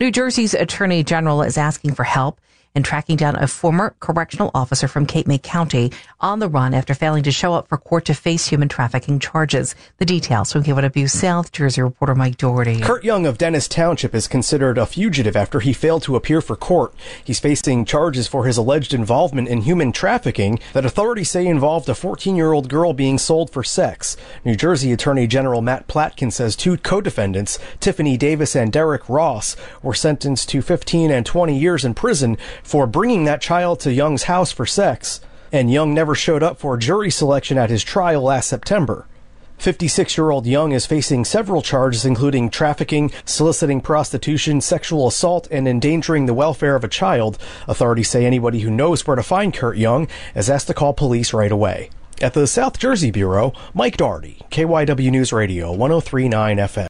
New Jersey's Attorney General is asking for help in tracking down a former correctional officer from Cape May County on the run after failing to show up for court to face human trafficking charges. The details from KYW South Jersey reporter Mike Dougherty. Kurt Young of Dennis Township is considered a fugitive after he failed to appear for court. He's facing charges for his alleged involvement in human trafficking that authorities say involved a 14 year old girl being sold for sex. New Jersey Attorney General Matt Platkin says two co defendants, Tiffany Davis and Derek Ross, were sentenced to 15 and 20 years in prison for bringing that child to Young's house for sex, and Young never showed up for jury selection at his trial last September. 56 year old Young is facing several charges, including trafficking, soliciting prostitution, sexual assault, and endangering the welfare of a child. Authorities say anybody who knows where to find Kurt Young is asked to call police right away. At the South Jersey Bureau, Mike Dougherty, KYW News Radio, 1039 FM.